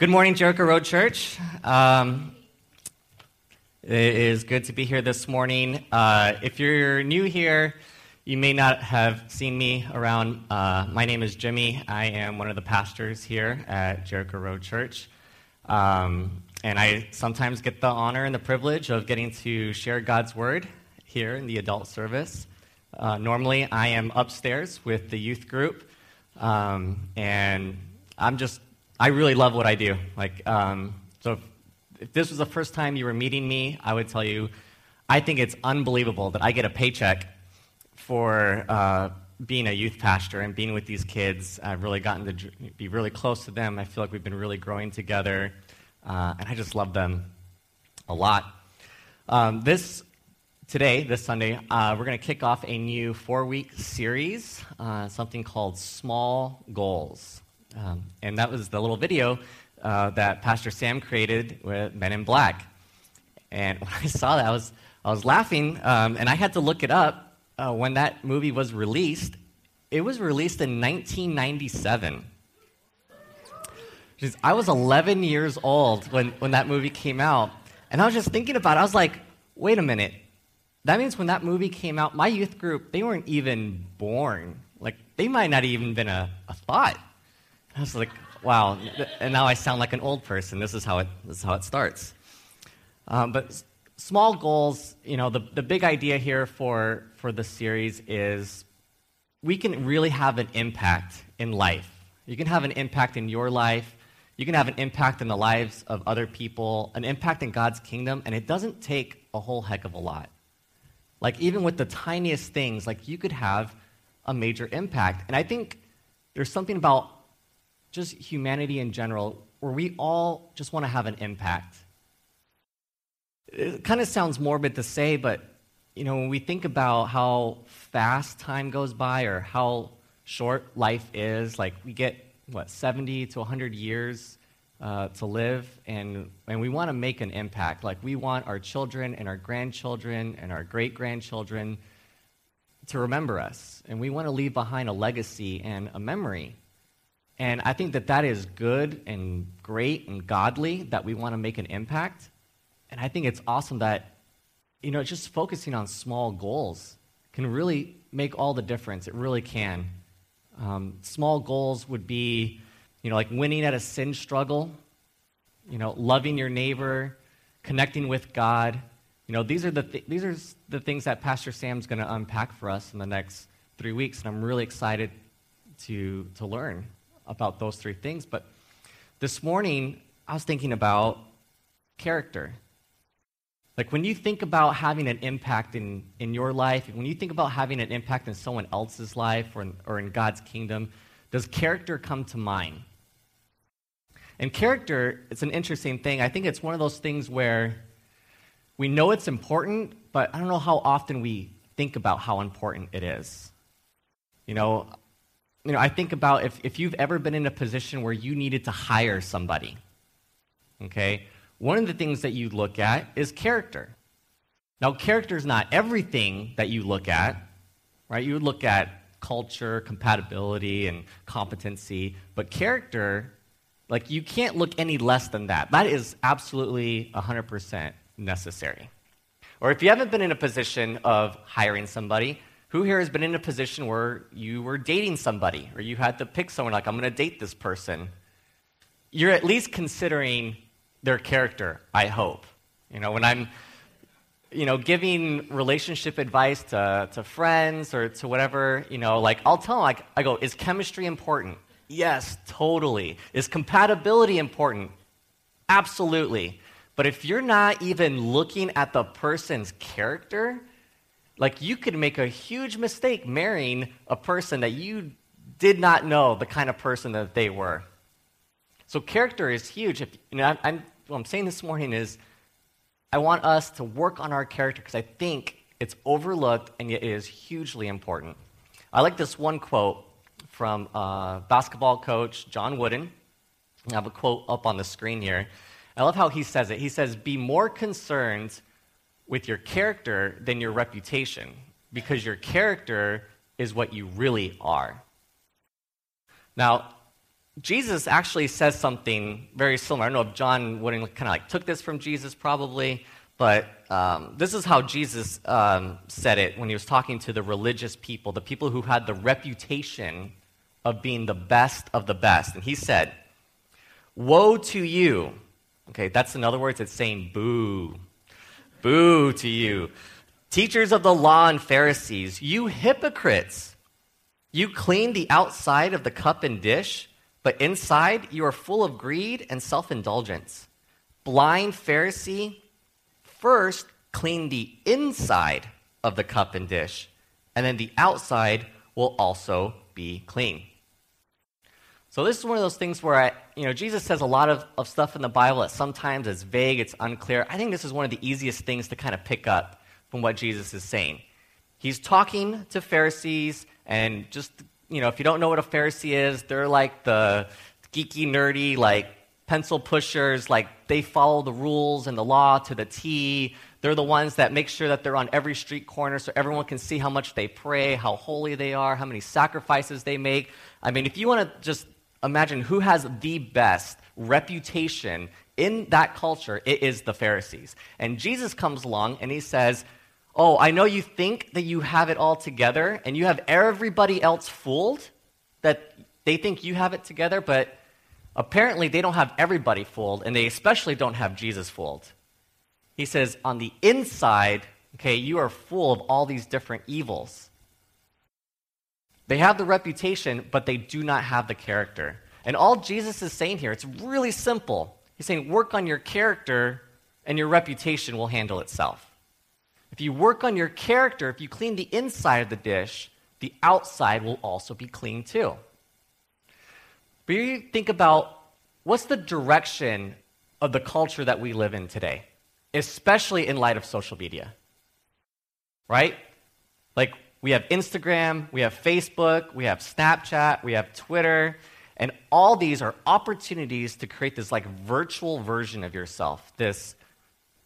Good morning, Jericho Road Church. Um, it is good to be here this morning. Uh, if you're new here, you may not have seen me around. Uh, my name is Jimmy. I am one of the pastors here at Jericho Road Church. Um, and I sometimes get the honor and the privilege of getting to share God's word here in the adult service. Uh, normally, I am upstairs with the youth group, um, and I'm just I really love what I do. Like, um, so if, if this was the first time you were meeting me, I would tell you, I think it's unbelievable that I get a paycheck for uh, being a youth pastor and being with these kids. I've really gotten to be really close to them. I feel like we've been really growing together, uh, and I just love them a lot. Um, this today, this Sunday, uh, we're going to kick off a new four-week series, uh, something called Small Goals. Um, and that was the little video uh, that Pastor Sam created with Men in Black. And when I saw that, I was, I was laughing, um, and I had to look it up uh, when that movie was released. It was released in 1997. I was 11 years old when, when that movie came out. And I was just thinking about it. I was like, wait a minute. That means when that movie came out, my youth group, they weren't even born. Like, they might not even been a, a thought. I was like, wow. And now I sound like an old person. This is how it, this is how it starts. Um, but small goals, you know, the, the big idea here for, for the series is we can really have an impact in life. You can have an impact in your life. You can have an impact in the lives of other people, an impact in God's kingdom, and it doesn't take a whole heck of a lot. Like, even with the tiniest things, like, you could have a major impact. And I think there's something about just humanity in general, where we all just want to have an impact. It kind of sounds morbid to say, but you know, when we think about how fast time goes by or how short life is, like we get what 70 to 100 years uh, to live, and and we want to make an impact. Like we want our children and our grandchildren and our great grandchildren to remember us, and we want to leave behind a legacy and a memory. And I think that that is good and great and godly that we want to make an impact. And I think it's awesome that, you know, just focusing on small goals can really make all the difference. It really can. Um, small goals would be, you know, like winning at a sin struggle, you know, loving your neighbor, connecting with God. You know, these are the, th- these are the things that Pastor Sam's going to unpack for us in the next three weeks, and I'm really excited to, to learn about those three things. But this morning, I was thinking about character. Like when you think about having an impact in, in your life, when you think about having an impact in someone else's life or in, or in God's kingdom, does character come to mind? And character, it's an interesting thing. I think it's one of those things where we know it's important, but I don't know how often we think about how important it is. You know, you know, I think about if, if you've ever been in a position where you needed to hire somebody, okay, one of the things that you look at is character. Now, character is not everything that you look at, right? You would look at culture, compatibility, and competency, but character, like, you can't look any less than that. That is absolutely 100% necessary. Or if you haven't been in a position of hiring somebody, who here has been in a position where you were dating somebody or you had to pick someone like, I'm going to date this person? You're at least considering their character, I hope. You know, when I'm you know, giving relationship advice to, to friends or to whatever, you know, like I'll tell them, like, I go, is chemistry important? Yes, totally. Is compatibility important? Absolutely. But if you're not even looking at the person's character, like, you could make a huge mistake marrying a person that you did not know the kind of person that they were. So, character is huge. If, you know, I'm, what I'm saying this morning is I want us to work on our character because I think it's overlooked and yet it is hugely important. I like this one quote from uh, basketball coach John Wooden. I have a quote up on the screen here. I love how he says it. He says, Be more concerned with your character than your reputation, because your character is what you really are. Now, Jesus actually says something very similar. I don't know if John Wooden kind of like took this from Jesus, probably, but um, this is how Jesus um, said it when he was talking to the religious people, the people who had the reputation of being the best of the best. And he said, Woe to you. Okay, that's in other words, it's saying boo. Boo to you. Teachers of the law and Pharisees, you hypocrites. You clean the outside of the cup and dish, but inside you are full of greed and self indulgence. Blind Pharisee, first clean the inside of the cup and dish, and then the outside will also be clean. So this is one of those things where I, you know, Jesus says a lot of, of stuff in the Bible that sometimes is vague, it's unclear. I think this is one of the easiest things to kind of pick up from what Jesus is saying. He's talking to Pharisees, and just, you know, if you don't know what a Pharisee is, they're like the geeky, nerdy, like pencil pushers, like they follow the rules and the law to the T. They're the ones that make sure that they're on every street corner so everyone can see how much they pray, how holy they are, how many sacrifices they make. I mean, if you want to just imagine who has the best reputation in that culture, it is the Pharisees. And Jesus comes along and he says, Oh, I know you think that you have it all together and you have everybody else fooled, that they think you have it together, but apparently they don't have everybody fooled, and they especially don't have Jesus fooled. He says, On the inside, okay, you are full of all these different evils. They have the reputation, but they do not have the character. And all Jesus is saying here, it's really simple. He's saying, work on your character, and your reputation will handle itself. If you work on your character, if you clean the inside of the dish, the outside will also be clean too. But you think about what's the direction of the culture that we live in today, especially in light of social media. Right? Like, we have Instagram, we have Facebook, we have Snapchat, we have Twitter, and all these are opportunities to create this like virtual version of yourself, this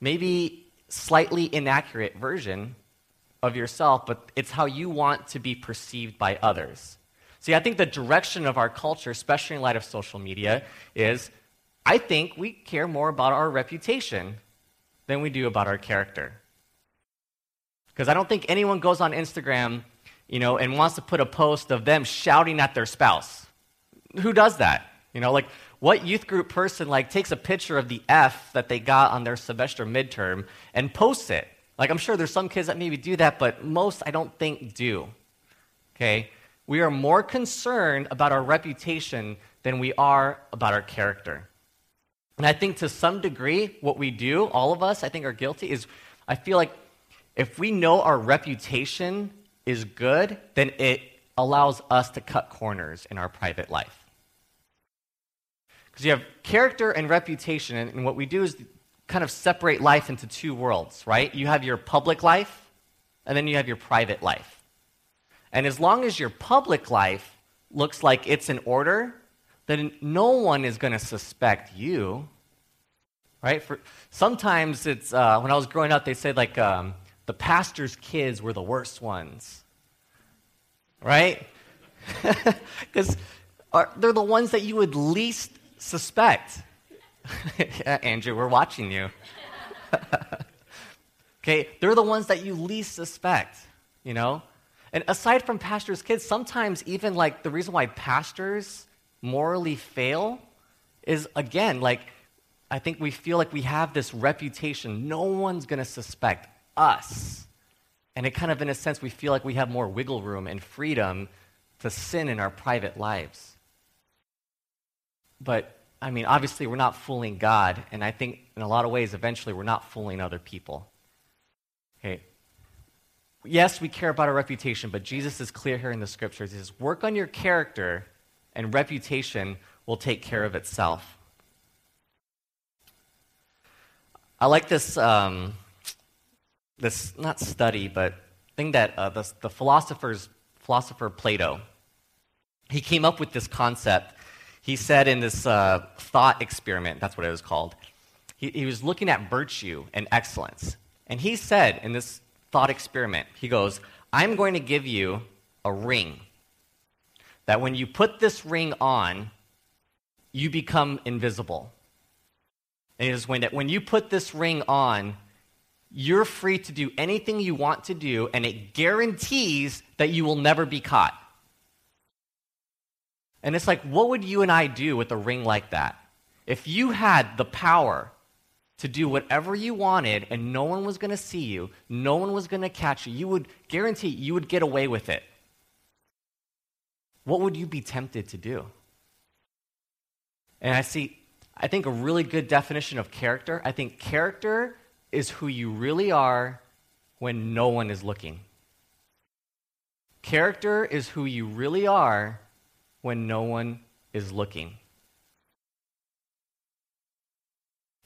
maybe slightly inaccurate version of yourself, but it's how you want to be perceived by others. See, I think the direction of our culture, especially in light of social media, is I think we care more about our reputation than we do about our character. Because I don't think anyone goes on Instagram, you know, and wants to put a post of them shouting at their spouse. Who does that? You know, like what youth group person like takes a picture of the F that they got on their semester midterm and posts it? Like I'm sure there's some kids that maybe do that, but most I don't think do. Okay? We are more concerned about our reputation than we are about our character. And I think to some degree, what we do, all of us, I think, are guilty, is I feel like if we know our reputation is good, then it allows us to cut corners in our private life. Because you have character and reputation, and what we do is kind of separate life into two worlds, right? You have your public life, and then you have your private life. And as long as your public life looks like it's in order, then no one is going to suspect you, right? For sometimes it's uh, when I was growing up, they say like um, the pastor's kids were the worst ones. Right? Because they're the ones that you would least suspect. Andrew, we're watching you. okay, they're the ones that you least suspect, you know? And aside from pastors' kids, sometimes even like the reason why pastors morally fail is again, like, I think we feel like we have this reputation. No one's going to suspect us. And it kind of, in a sense, we feel like we have more wiggle room and freedom to sin in our private lives. But, I mean, obviously, we're not fooling God. And I think, in a lot of ways, eventually, we're not fooling other people. Okay. Yes, we care about our reputation, but Jesus is clear here in the scriptures. He says, work on your character, and reputation will take care of itself. I like this. Um, this not study, but thing that uh, the, the philosopher's philosopher Plato, he came up with this concept. He said in this uh, thought experiment, that's what it was called. He, he was looking at virtue and excellence, and he said in this thought experiment, he goes, "I'm going to give you a ring. That when you put this ring on, you become invisible. And it is when, when you put this ring on, you're free to do anything you want to do, and it guarantees that you will never be caught. And it's like, what would you and I do with a ring like that? If you had the power to do whatever you wanted and no one was going to see you, no one was going to catch you, you would guarantee you would get away with it. What would you be tempted to do? And I see, I think a really good definition of character, I think character is who you really are when no one is looking. Character is who you really are when no one is looking.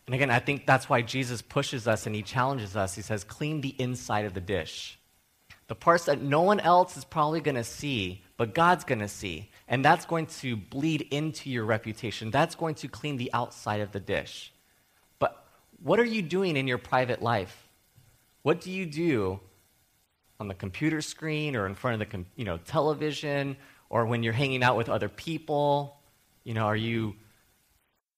And again, I think that's why Jesus pushes us and he challenges us. He says, clean the inside of the dish. The parts that no one else is probably going to see, but God's going to see. And that's going to bleed into your reputation. That's going to clean the outside of the dish. What are you doing in your private life? What do you do on the computer screen or in front of the you know, television or when you're hanging out with other people? You know, are you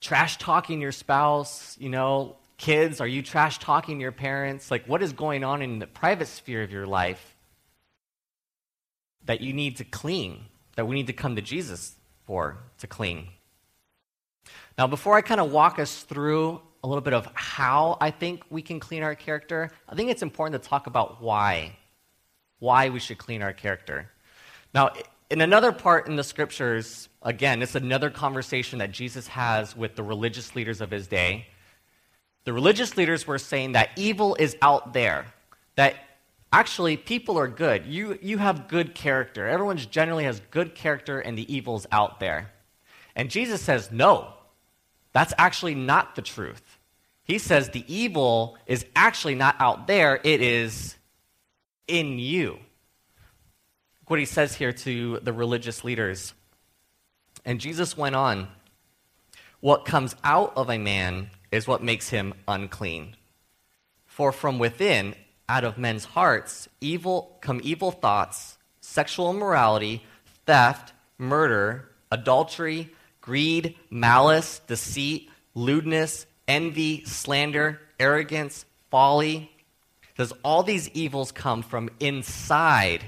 trash talking your spouse, you know, kids, are you trash talking your parents? Like, what is going on in the private sphere of your life that you need to clean, that we need to come to Jesus for to clean? Now, before I kind of walk us through a little bit of how I think we can clean our character, I think it's important to talk about why. Why we should clean our character. Now, in another part in the scriptures, again, it's another conversation that Jesus has with the religious leaders of his day. The religious leaders were saying that evil is out there, that actually people are good. You, you have good character. Everyone generally has good character, and the evil's out there. And Jesus says, no, that's actually not the truth. He says the evil is actually not out there, it is in you what he says here to the religious leaders. And Jesus went on What comes out of a man is what makes him unclean. For from within, out of men's hearts, evil come evil thoughts, sexual immorality, theft, murder, adultery, greed, malice, deceit, lewdness, envy, slander, arrogance, folly. Does all these evils come from inside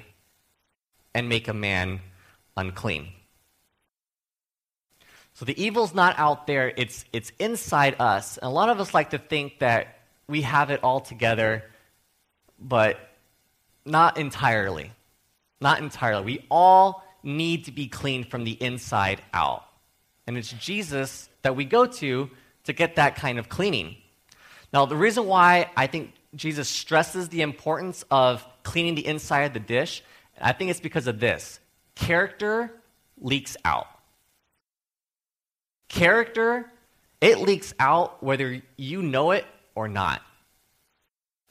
and make a man unclean. So the evil's not out there, it's, it's inside us. And a lot of us like to think that we have it all together, but not entirely. Not entirely. We all need to be clean from the inside out. And it's Jesus that we go to to get that kind of cleaning. Now, the reason why I think Jesus stresses the importance of cleaning the inside of the dish I think it's because of this character leaks out. Character, it leaks out whether you know it or not.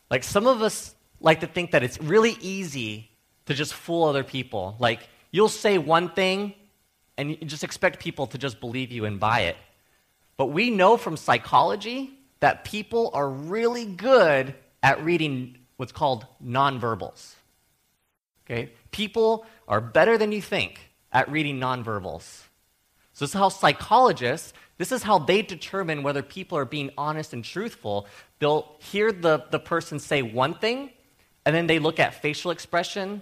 Like some of us like to think that it's really easy to just fool other people. Like you'll say one thing and you just expect people to just believe you and buy it. But we know from psychology that people are really good at reading what's called nonverbals. Okay? People are better than you think at reading nonverbals. So, this is how psychologists, this is how they determine whether people are being honest and truthful. They'll hear the, the person say one thing, and then they look at facial expression,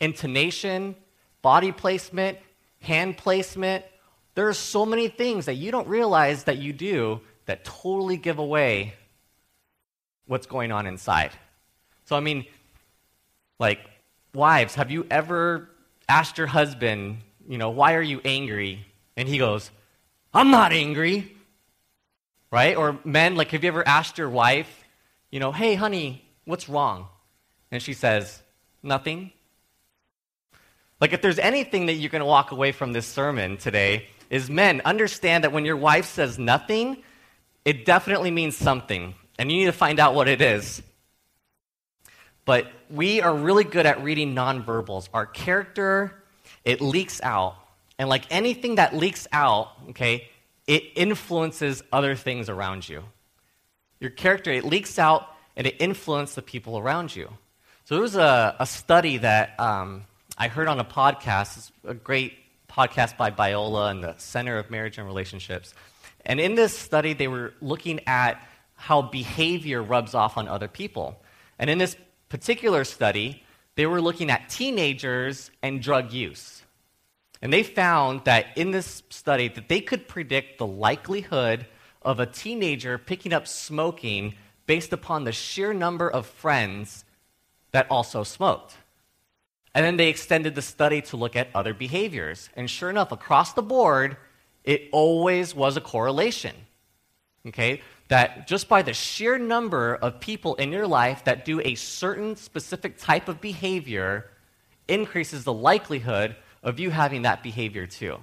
intonation, body placement, hand placement. There are so many things that you don't realize that you do that totally give away what's going on inside. So, I mean, like, Wives, have you ever asked your husband, you know, why are you angry? And he goes, I'm not angry. Right? Or men, like, have you ever asked your wife, you know, hey, honey, what's wrong? And she says, nothing. Like, if there's anything that going to walk away from this sermon today, is men, understand that when your wife says nothing, it definitely means something. And you need to find out what it is. But we are really good at reading nonverbals. Our character, it leaks out. And like anything that leaks out, okay, it influences other things around you. Your character, it leaks out and it influences the people around you. So there was a, a study that um, I heard on a podcast, it's a great podcast by Biola and the Center of Marriage and Relationships. And in this study, they were looking at how behavior rubs off on other people. And in this particular study, they were looking at teenagers and drug use. And they found that in this study that they could predict the likelihood of a teenager picking up smoking based upon the sheer number of friends that also smoked. And then they extended the study to look at other behaviors. And sure enough, across the board, it always was a correlation. Okay? That just by the sheer number of people in your life that do a certain specific type of behavior increases the likelihood of you having that behavior too.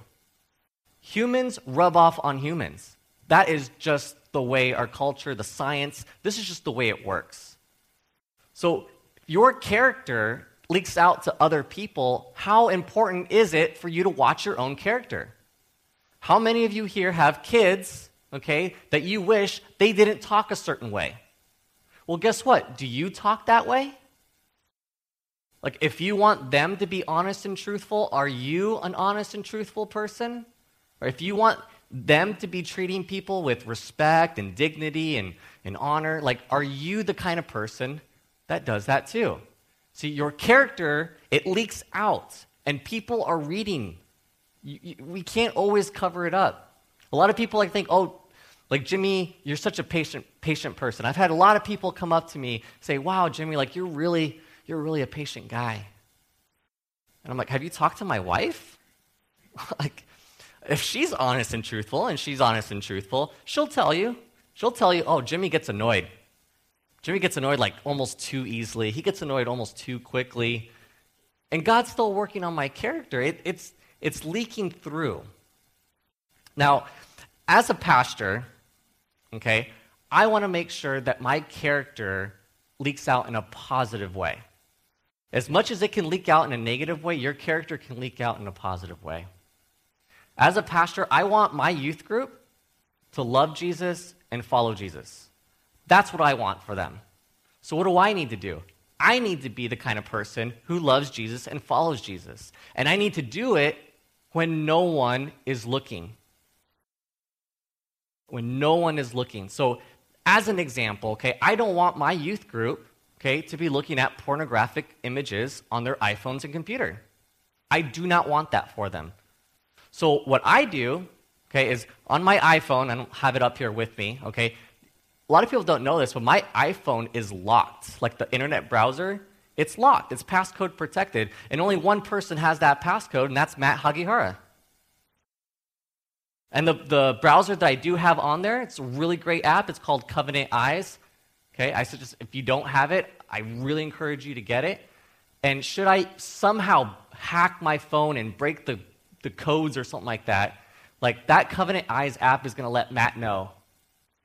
Humans rub off on humans. That is just the way our culture, the science, this is just the way it works. So, your character leaks out to other people. How important is it for you to watch your own character? How many of you here have kids, okay, that you wish they didn't talk a certain way? Well, guess what? Do you talk that way? Like, if you want them to be honest and truthful, are you an honest and truthful person? Or if you want them to be treating people with respect and dignity and, and honor, like, are you the kind of person that does that too? See, your character, it leaks out, and people are reading. You, you, we can't always cover it up. A lot of people like think, oh, like Jimmy, you're such a patient, patient person. I've had a lot of people come up to me say, "Wow, Jimmy, like you're really, you're really a patient guy." And I'm like, "Have you talked to my wife?" like, if she's honest and truthful, and she's honest and truthful, she'll tell you. She'll tell you, "Oh, Jimmy gets annoyed. Jimmy gets annoyed like almost too easily. He gets annoyed almost too quickly." And God's still working on my character. It, it's it's leaking through. Now, as a pastor, okay, I want to make sure that my character leaks out in a positive way. As much as it can leak out in a negative way, your character can leak out in a positive way. As a pastor, I want my youth group to love Jesus and follow Jesus. That's what I want for them. So, what do I need to do? I need to be the kind of person who loves Jesus and follows Jesus. And I need to do it when no one is looking when no one is looking. So, as an example, okay, I don't want my youth group, okay, to be looking at pornographic images on their iPhones and computer. I do not want that for them. So, what I do, okay, is on my iPhone, I don't have it up here with me, okay. A lot of people don't know this, but my iPhone is locked. Like the internet browser, it's locked. It's passcode protected. And only one person has that passcode, and that's Matt Hagihara. And the, the browser that I do have on there, it's a really great app. It's called Covenant Eyes. Okay, I suggest if you don't have it, I really encourage you to get it. And should I somehow hack my phone and break the, the codes or something like that, like that Covenant Eyes app is going to let Matt know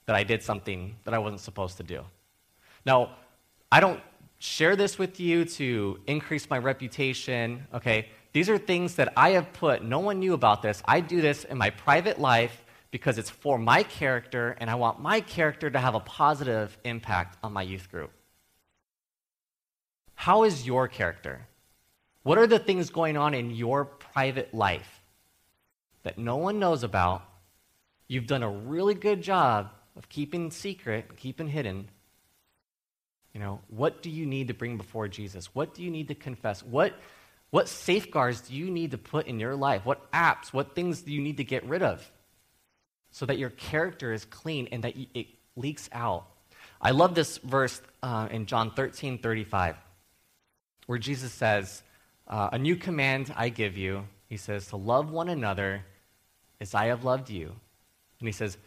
that I did something that I wasn't supposed to do. Now, I don't share this with you to increase my reputation, okay? These are things that I have put, no one knew about this. I do this in my private life because it's for my character, and I want my character to have a positive impact on my youth group. How is your character? What are the things going on in your private life that no one knows about? You've done a really good job of keeping secret, keeping hidden. You know, what do you need to bring before Jesus? What do you need to confess? What what safeguards do you need to put in your life? What apps, what things do you need to get rid of so that your character is clean and that it leaks out? I love this verse uh, in John 13 35, where Jesus says, uh, A new command I give you. He says, To love one another as I have loved you. And he says,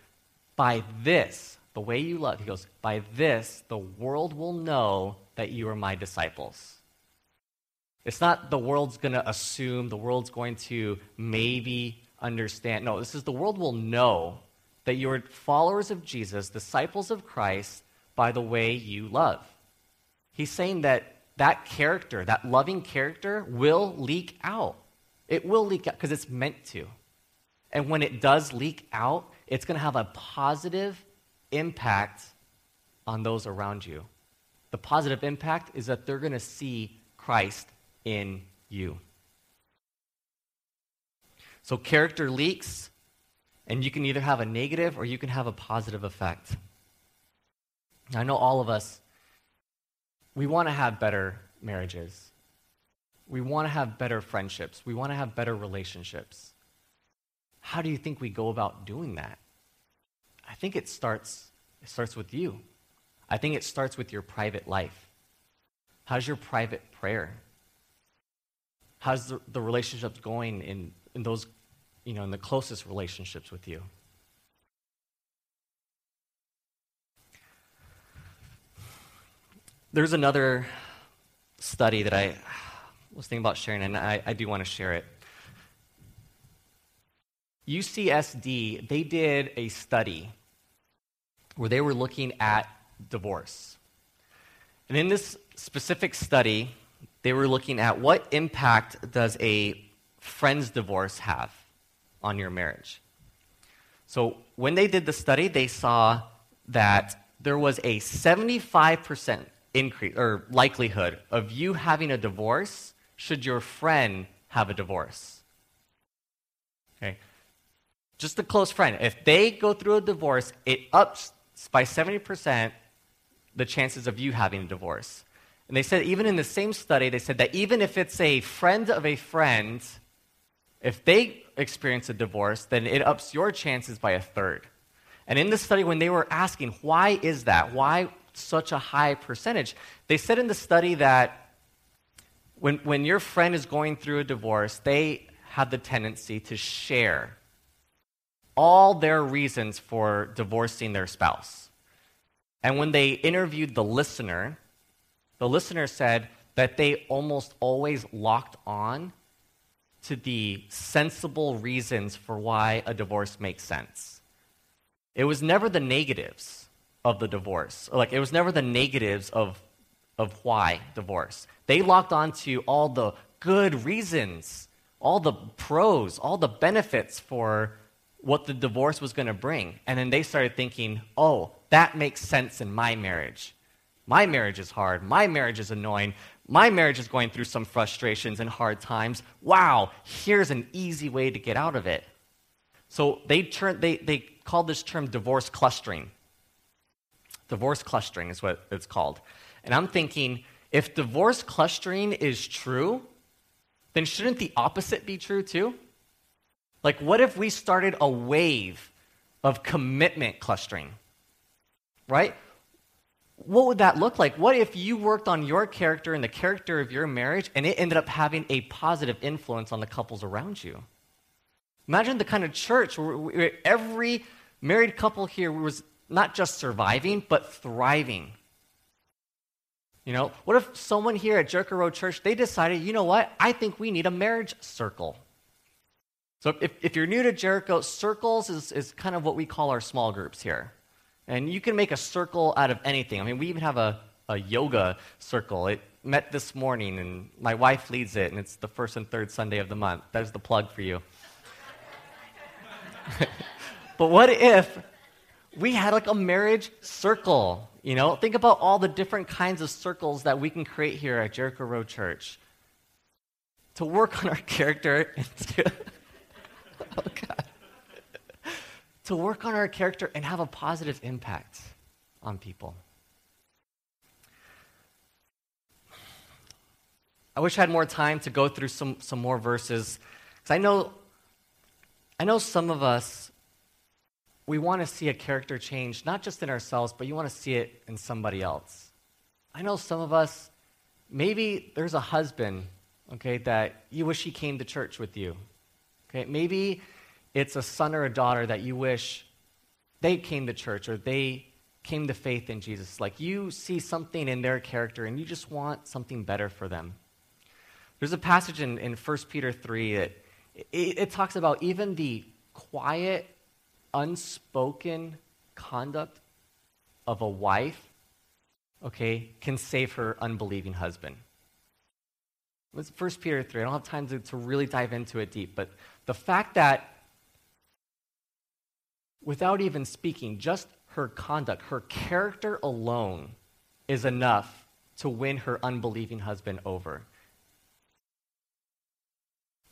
By this, the way you love, he goes, By this, the world will know that you are my disciples it's not the world's going to assume, the world's going to maybe understand. No, this is the world will know that you're followers of Jesus, disciples of Christ, by the way you love. He's saying that that character, that loving character, will leak out. It will leak out because it's meant to. And when it does leak out, it's going to have a positive impact on those around you. The positive impact is that they're going to see Christ in you. So character leaks, and you can either have a negative or you can have a positive effect. I know all of us, we want to have better marriages. We want to have better friendships. We want to have better relationships. How do you think we go about doing that? I think it starts, it starts with you. I think it starts with your private life. How's your private prayer? How's the, the relationships going in, in those, you know, in the closest relationships with you? There's another study that I was thinking about sharing, and I, I do want to share it. UCSD, they did a study where they were looking at divorce. And in this specific study, they were looking at what impact does a friend's divorce have on your marriage. So when they did the study, they saw that there was a 75% increase or likelihood of you having a divorce should your friend have a divorce. Okay. Just a close friend. If they go through a divorce, it ups by 70% the chances of you having a divorce. And they said, even in the same study, they said that even if it's a friend of a friend, if they experience a divorce, then it ups your chances by a third. And in the study, when they were asking, why is that? Why such a high percentage? They said in the study that when, when your friend is going through a divorce, they have the tendency to share all their reasons for divorcing their spouse. And when they interviewed the listener, the listener said that they almost always locked on to the sensible reasons for why a divorce makes sense. It was never the negatives of the divorce. Like it was never the negatives of of why divorce. They locked on to all the good reasons, all the pros, all the benefits for what the divorce was going to bring. And then they started thinking, oh, that makes sense in my marriage. My marriage is hard. My marriage is annoying. My marriage is going through some frustrations and hard times. Wow, here's an easy way to get out of it. So they, turned, they, they called this term divorce clustering. Divorce clustering is what it's called. And I'm thinking, if divorce clustering is true, then shouldn't the opposite be true too? Like, what if we started a wave of commitment clustering? Right? What would that look like? What if you worked on your character and the character of your marriage and it ended up having a positive influence on the couples around you? Imagine the kind of church where every married couple here was not just surviving, but thriving. You know, what if someone here at Jericho Road Church, they decided, you know what, I think we need a marriage circle. So if, if you're new to Jericho, circles is, is kind of what we call our small groups here. And you can make a circle out of anything. I mean, we even have a, a yoga circle. It met this morning, and my wife leads it, and it's the first and third Sunday of the month. There's the plug for you. but what if we had like a marriage circle? You know, think about all the different kinds of circles that we can create here at Jericho Road Church to work on our character and to oh, God. to work on our character and have a positive impact on people. I wish I had more time to go through some, some more verses. Because I know, I know some of us, we want to see a character change, not just in ourselves, but you want to see it in somebody else. I know some of us, maybe there's a husband, okay, that you wish he came to church with you. Okay, maybe it's a son or a daughter that you wish they came to church or they came to faith in Jesus. Like you see something in their character and you just want something better for them. There's a passage in, in 1 Peter 3 that it, it talks about even the quiet, unspoken conduct of a wife, okay, can save her unbelieving husband. It's 1 Peter 3. I don't have time to, to really dive into it deep, but the fact that without even speaking, just her conduct, her character alone is enough to win her unbelieving husband over.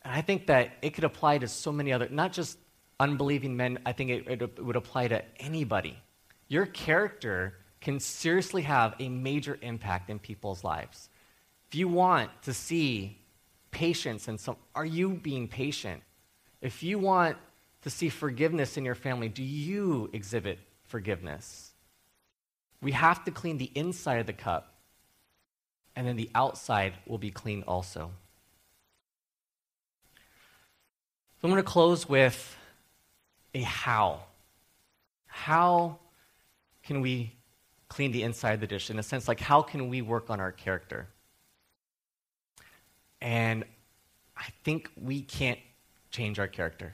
And I think that it could apply to so many other, not just unbelieving men, I think it, it would apply to anybody. Your character can seriously have a major impact in people's lives. If you want to see patience and some, are you being patient? If you want to see forgiveness in your family, do you exhibit forgiveness? We have to clean the inside of the cup, and then the outside will be clean also. So I'm going to close with a how. How can we clean the inside of the dish? In a sense, like how can we work on our character? And I think we can't change our character.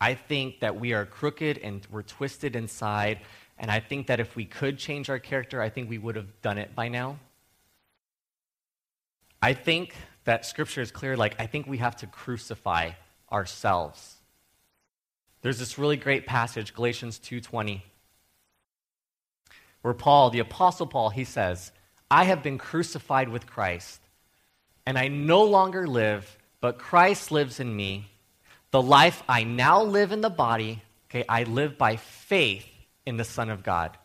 I think that we are crooked and we're twisted inside. And I think that if we could change our character, I think we would have done it by now. I think that scripture is clear. Like, I think we have to crucify ourselves. There's this really great passage, Galatians 2:20, where Paul, the apostle Paul, he says, "I have been crucified with Christ, and I no longer live, but Christ lives in me. The life I now live in the body, okay, I live by faith in the Son of God,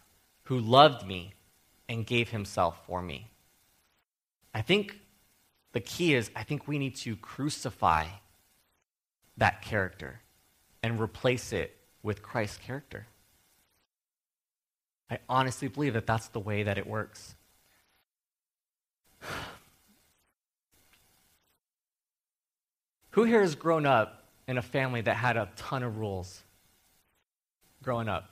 who loved me and gave himself for me." I think the key is I think we need to crucify that character and replace it with Christ's character. I honestly believe that that's the way that it works. Who here has grown up in a family that had a ton of rules growing up?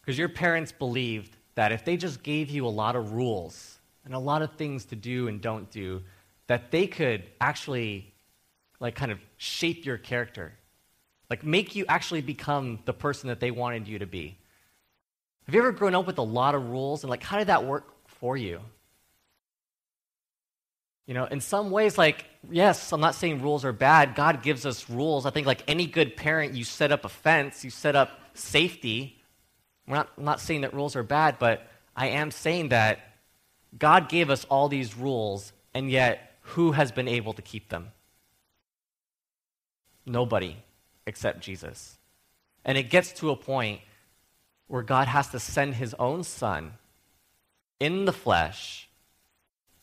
Because your parents believed that if they just gave you a lot of rules and a lot of things to do and don't do, that they could actually like kind of shape your character like make you actually become the person that they wanted you to be. Have you ever grown up with a lot of rules and like how did that work for you? You know, in some ways, like, yes, I'm not saying rules are bad. God gives us rules. I think, like any good parent, you set up a fence, you set up safety. We're not, I'm not saying that rules are bad, but I am saying that God gave us all these rules, and yet who has been able to keep them? Nobody except Jesus. And it gets to a point where God has to send his own son in the flesh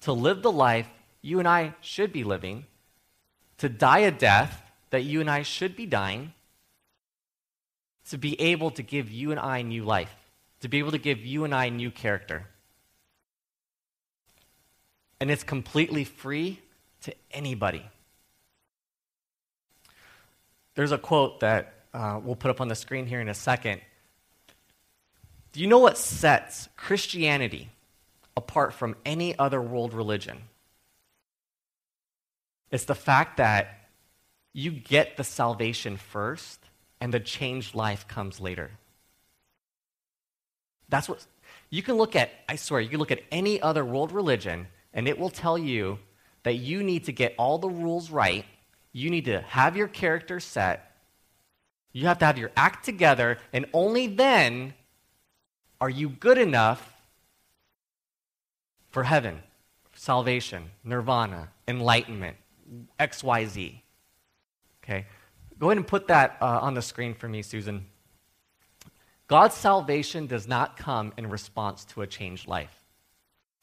to live the life you and I should be living, to die a death that you and I should be dying, to be able to give you and I new life, to be able to give you and I new character. And it's completely free to anybody. There's a quote that uh, we'll put up on the screen here in a second. Do you know what sets Christianity apart from any other world religion? It's the fact that you get the salvation first and the changed life comes later. That's what you can look at, I swear, you can look at any other world religion and it will tell you that you need to get all the rules right you need to have your character set. You have to have your act together, and only then are you good enough for heaven, salvation, nirvana, enlightenment, XYZ. Okay? Go ahead and put that uh, on the screen for me, Susan. God's salvation does not come in response to a changed life.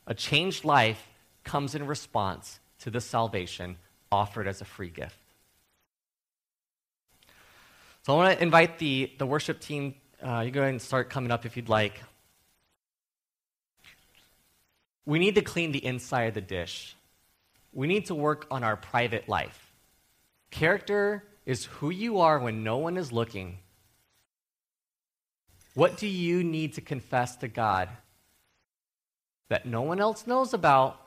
A changed life comes in response to the salvation offered as a free gift. So I want to invite the, the worship team. Uh, you go ahead and start coming up if you'd like. We need to clean the inside of the dish. We need to work on our private life. Character is who you are when no one is looking. What do you need to confess to God that no one else knows about,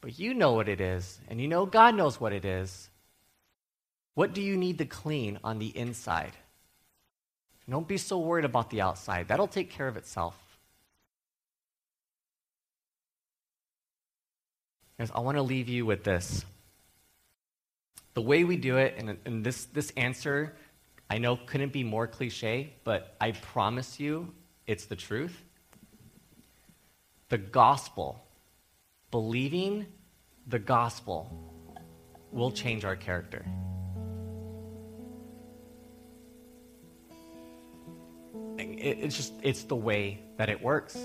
but you know what it is, and you know God knows what it is. What do you need to clean on the inside? Don't be so worried about the outside. That'll take care of itself. I want to leave you with this. The way we do it, and, and this, this answer, I know couldn't be more cliche, but I promise you it's the truth. The gospel believing the gospel will change our character. It's just, it's the way that it works.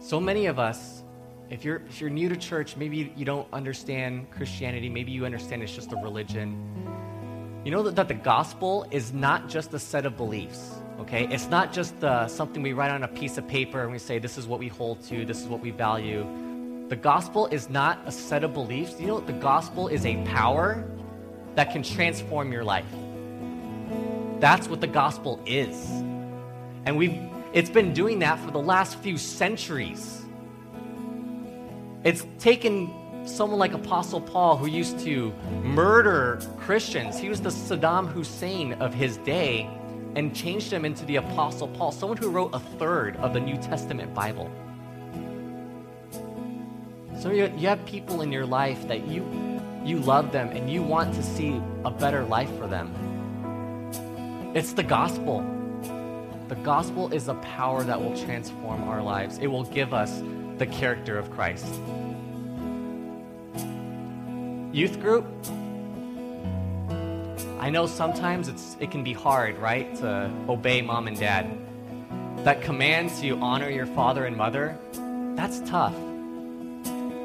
So many of us, if you're, if you're new to church, maybe you don't understand Christianity, maybe you understand it's just a religion. You know that, that the gospel is not just a set of beliefs, okay? It's not just uh, something we write on a piece of paper and we say, this is what we hold to, this is what we value. The gospel is not a set of beliefs. You know what? The gospel is a power that can transform your life. That's what the gospel is. And we've it's been doing that for the last few centuries. It's taken someone like Apostle Paul, who used to murder Christians, he was the Saddam Hussein of his day, and changed him into the Apostle Paul, someone who wrote a third of the New Testament Bible. So you, you have people in your life that you, you love them and you want to see a better life for them. It's the gospel. The gospel is a power that will transform our lives. It will give us the character of Christ. Youth group, I know sometimes it's, it can be hard, right, to obey mom and dad. That command to honor your father and mother, that's tough.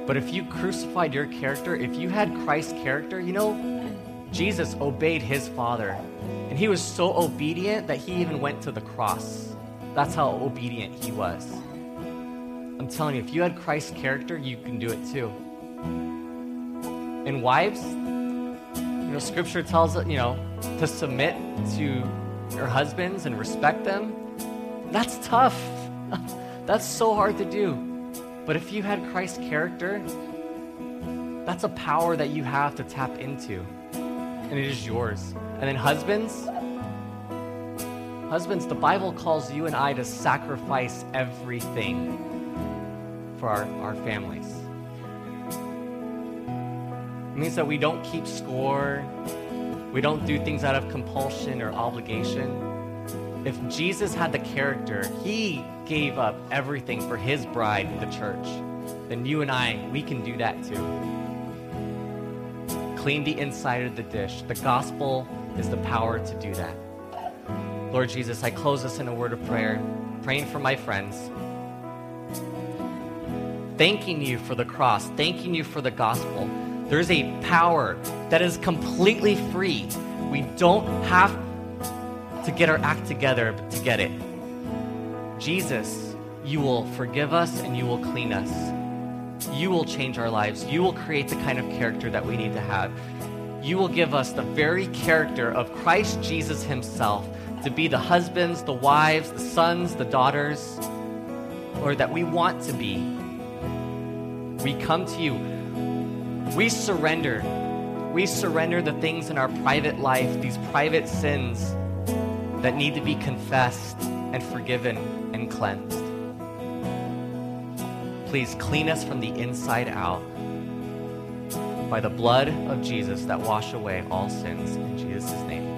But if you crucified your character, if you had Christ's character, you know, Jesus obeyed his Father. And he was so obedient that he even went to the cross. That's how obedient he was. I'm telling you, if you had Christ's character, you can do it too. And wives, you know, scripture tells us, you know, to submit to your husbands and respect them. That's tough. That's so hard to do. But if you had Christ's character, that's a power that you have to tap into. And it is yours. And then, husbands, husbands, the Bible calls you and I to sacrifice everything for our, our families. It means that we don't keep score, we don't do things out of compulsion or obligation. If Jesus had the character, he gave up everything for his bride, the church, then you and I, we can do that too. Clean the inside of the dish. The gospel is the power to do that. Lord Jesus, I close this in a word of prayer, praying for my friends, thanking you for the cross, thanking you for the gospel. There's a power that is completely free. We don't have to get our act together to get it. Jesus, you will forgive us and you will clean us. You will change our lives. You will create the kind of character that we need to have. You will give us the very character of Christ Jesus Himself to be the husbands, the wives, the sons, the daughters, or that we want to be. We come to you. We surrender. We surrender the things in our private life, these private sins that need to be confessed and forgiven and cleansed. Please clean us from the inside out by the blood of Jesus that wash away all sins. In Jesus' name.